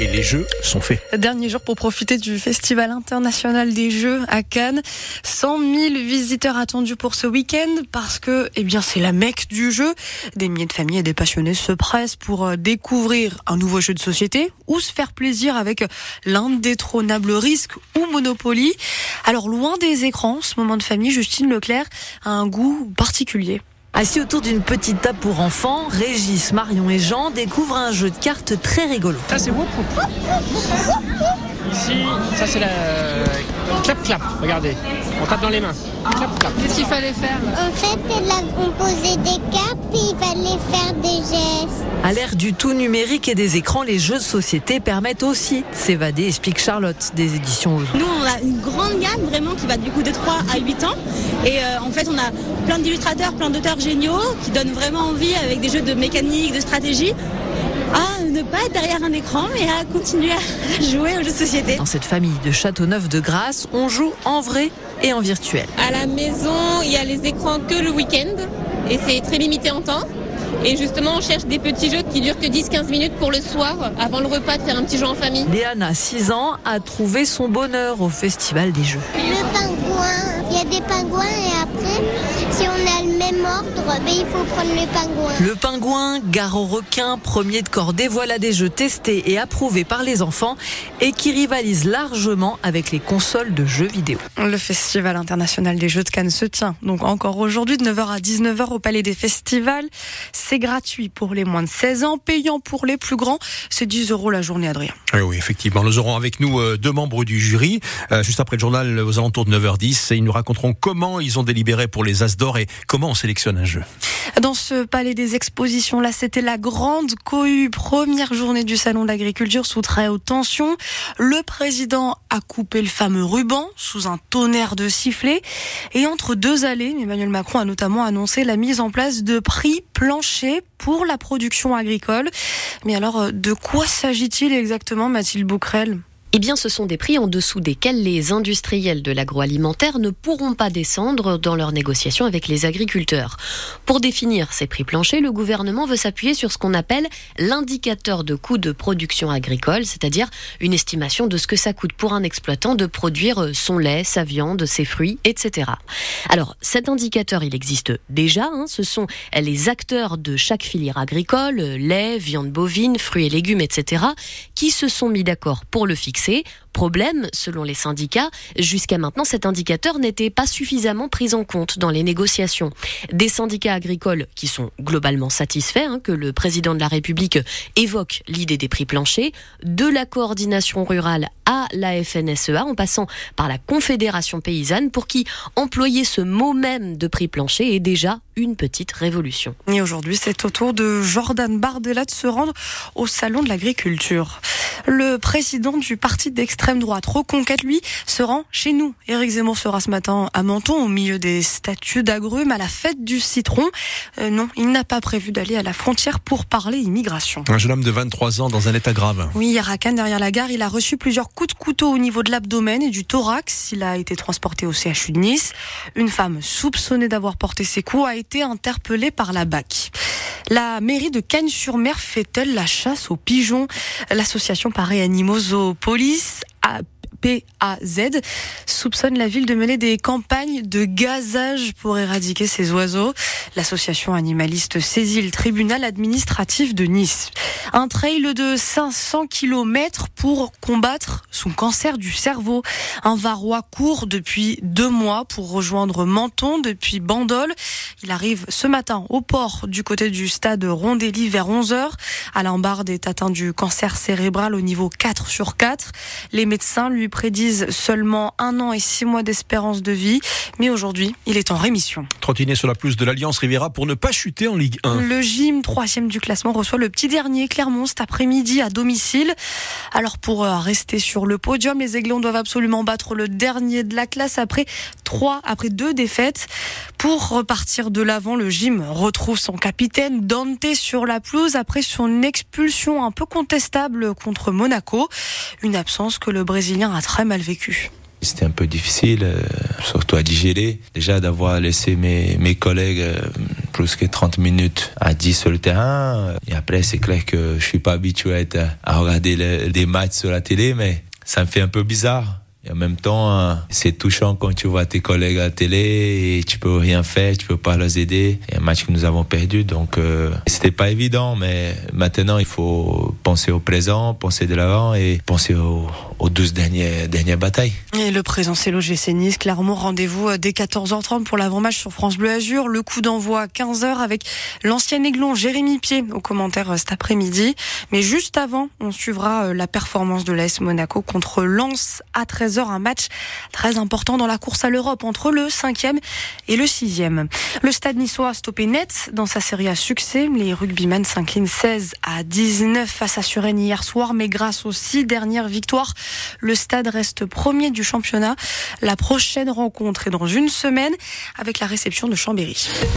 et les jeux sont faits. Dernier jour pour profiter du Festival international des jeux à Cannes. 100 000 visiteurs attendus pour ce week-end parce que, eh bien, c'est la mecque du jeu. Des milliers de familles et des passionnés se pressent pour euh, découvrir un nouveau jeu de société ou se faire plaisir avec l'indétrônable risque ou Monopoly. Alors, loin des écrans, ce moment de famille, Justine Leclerc a un goût particulier. Assis autour d'une petite table pour enfants, Régis, Marion et Jean découvrent un jeu de cartes très rigolo. Ça c'est Ici, ça c'est la clap clap, regardez. On tape dans les mains. Clap clap. Qu'est-ce qu'il fallait faire En fait, on posait des cartes et il fallait faire des gestes. À l'ère du tout numérique et des écrans, les jeux de société permettent aussi de s'évader, explique Charlotte des éditions Ozo. Nous, on a une grande gamme vraiment qui va du coup de 3 à 8 ans. Et euh, en fait, on a plein d'illustrateurs, plein d'auteurs géniaux qui donnent vraiment envie avec des jeux de mécanique, de stratégie à ne pas être derrière un écran, mais à continuer à jouer aux jeux de société. Dans cette famille de Châteauneuf de Grasse, on joue en vrai et en virtuel. À la maison, il y a les écrans que le week-end et c'est très limité en temps. Et justement, on cherche des petits jeux qui durent que 10-15 minutes pour le soir, avant le repas, de faire un petit jeu en famille. Léana, 6 ans, a trouvé son bonheur au Festival des Jeux. Le pingouin, il y a des pingouins et après, si on a le même ordre, il faut prendre le pingouin. Le pingouin, gare au requin, premier de cordée, voilà des jeux testés et approuvés par les enfants et qui rivalisent largement avec les consoles de jeux vidéo. Le Festival international des jeux de Cannes se tient donc encore aujourd'hui de 9h à 19h au Palais des Festivals. C'est gratuit pour les moins de 16 ans, payant pour les plus grands. C'est 10 euros la journée, Adrien. Oui, oui, effectivement. Nous aurons avec nous euh, deux membres du jury, euh, juste après le journal aux alentours de 9h10. Et ils nous raconteront comment ils ont délibéré pour les As d'or et comment on sélectionne un jeu. Dans ce palais des expositions, là, c'était la grande cohue, première journée du salon de l'agriculture sous très haute tension. Le président a coupé le fameux ruban sous un tonnerre de sifflets. Et entre deux allées, Emmanuel Macron a notamment annoncé la mise en place de prix planchers pour la production agricole. Mais alors, de quoi s'agit-il exactement, Mathilde Bouquerel? Eh ce sont des prix en dessous desquels les industriels de l'agroalimentaire ne pourront pas descendre dans leurs négociations avec les agriculteurs. Pour définir ces prix planchers, le gouvernement veut s'appuyer sur ce qu'on appelle l'indicateur de coût de production agricole, c'est-à-dire une estimation de ce que ça coûte pour un exploitant de produire son lait, sa viande, ses fruits, etc. Alors, cet indicateur, il existe déjà. Hein, ce sont les acteurs de chaque filière agricole, lait, viande bovine, fruits et légumes, etc., qui se sont mis d'accord pour le fixer Problème, selon les syndicats, jusqu'à maintenant, cet indicateur n'était pas suffisamment pris en compte dans les négociations. Des syndicats agricoles qui sont globalement satisfaits hein, que le président de la République évoque l'idée des prix planchers, de la coordination rurale à la FNSEA, en passant par la Confédération paysanne, pour qui employer ce mot même de prix plancher est déjà une petite révolution. Et aujourd'hui, c'est au tour de Jordan Bardella de se rendre au Salon de l'agriculture. Le président du parti d'extrême droite Reconquête, lui, se rend chez nous. Éric Zemmour sera ce matin à Menton, au milieu des statues d'agrumes, à la fête du citron. Euh, non, il n'a pas prévu d'aller à la frontière pour parler immigration. Un jeune homme de 23 ans dans un état grave. Oui, hier à Cannes, derrière la gare, il a reçu plusieurs coups de couteau au niveau de l'abdomen et du thorax. Il a été transporté au CHU de Nice. Une femme soupçonnée d'avoir porté ses coups a été interpellée par la BAC. La mairie de Cannes-sur-Mer fait-elle la chasse aux pigeons? L'association Paris Animaux Police a PAZ soupçonne la ville de mener des campagnes de gazage pour éradiquer ces oiseaux. L'association animaliste saisit le tribunal administratif de Nice. Un trail de 500 km pour combattre son cancer du cerveau. Un Varois court depuis deux mois pour rejoindre Menton depuis Bandol. Il arrive ce matin au port du côté du stade Rondelli vers 11h. Alain Bard est atteint du cancer cérébral au niveau 4 sur 4. Les médecins lui prédisent seulement un an et six mois d'espérance de vie. Mais aujourd'hui, il est en rémission. Trottiner sur la pelouse de l'Alliance Riviera pour ne pas chuter en Ligue 1. Le gym, troisième du classement, reçoit le petit dernier Clermont cet après-midi à domicile. Alors pour euh, rester sur le podium, les Aiglons doivent absolument battre le dernier de la classe après trois, après deux défaites. Pour repartir de l'avant, le gym retrouve son capitaine Dante sur la pelouse après son expulsion un peu contestable contre Monaco. Une absence que le Brésilien a très mal vécue. C'était un peu difficile, euh, surtout à digérer. Déjà d'avoir laissé mes, mes collègues euh, plus que 30 minutes à 10 sur le terrain. Et après, c'est clair que je suis pas habitué à, à regarder des matchs sur la télé, mais ça me fait un peu bizarre. Et en même temps, hein, c'est touchant quand tu vois tes collègues à la télé et tu peux rien faire, tu peux pas les aider. Et un match que nous avons perdu, donc euh, c'était pas évident. Mais maintenant, il faut penser au présent, penser de l'avant et penser aux, aux 12 dernières, dernières batailles. Et le présent, c'est l'OGC Nice. Clairement, rendez-vous euh, dès 14h30 pour l'avant-match sur France Bleu Azur. Le coup d'envoi à 15h avec l'ancien aiglon Jérémy Pied au commentaire euh, cet après-midi. Mais juste avant, on suivra la performance de l'AS Monaco contre Lens à 13h un match très important dans la course à l'Europe entre le 5e et le 6e. Le stade niçois a stoppé net dans sa série à succès. Les rugbymen s'inclinent 16 à 19 face à Suresnes hier soir, mais grâce aux six dernières victoires, le stade reste premier du championnat. La prochaine rencontre est dans une semaine avec la réception de Chambéry.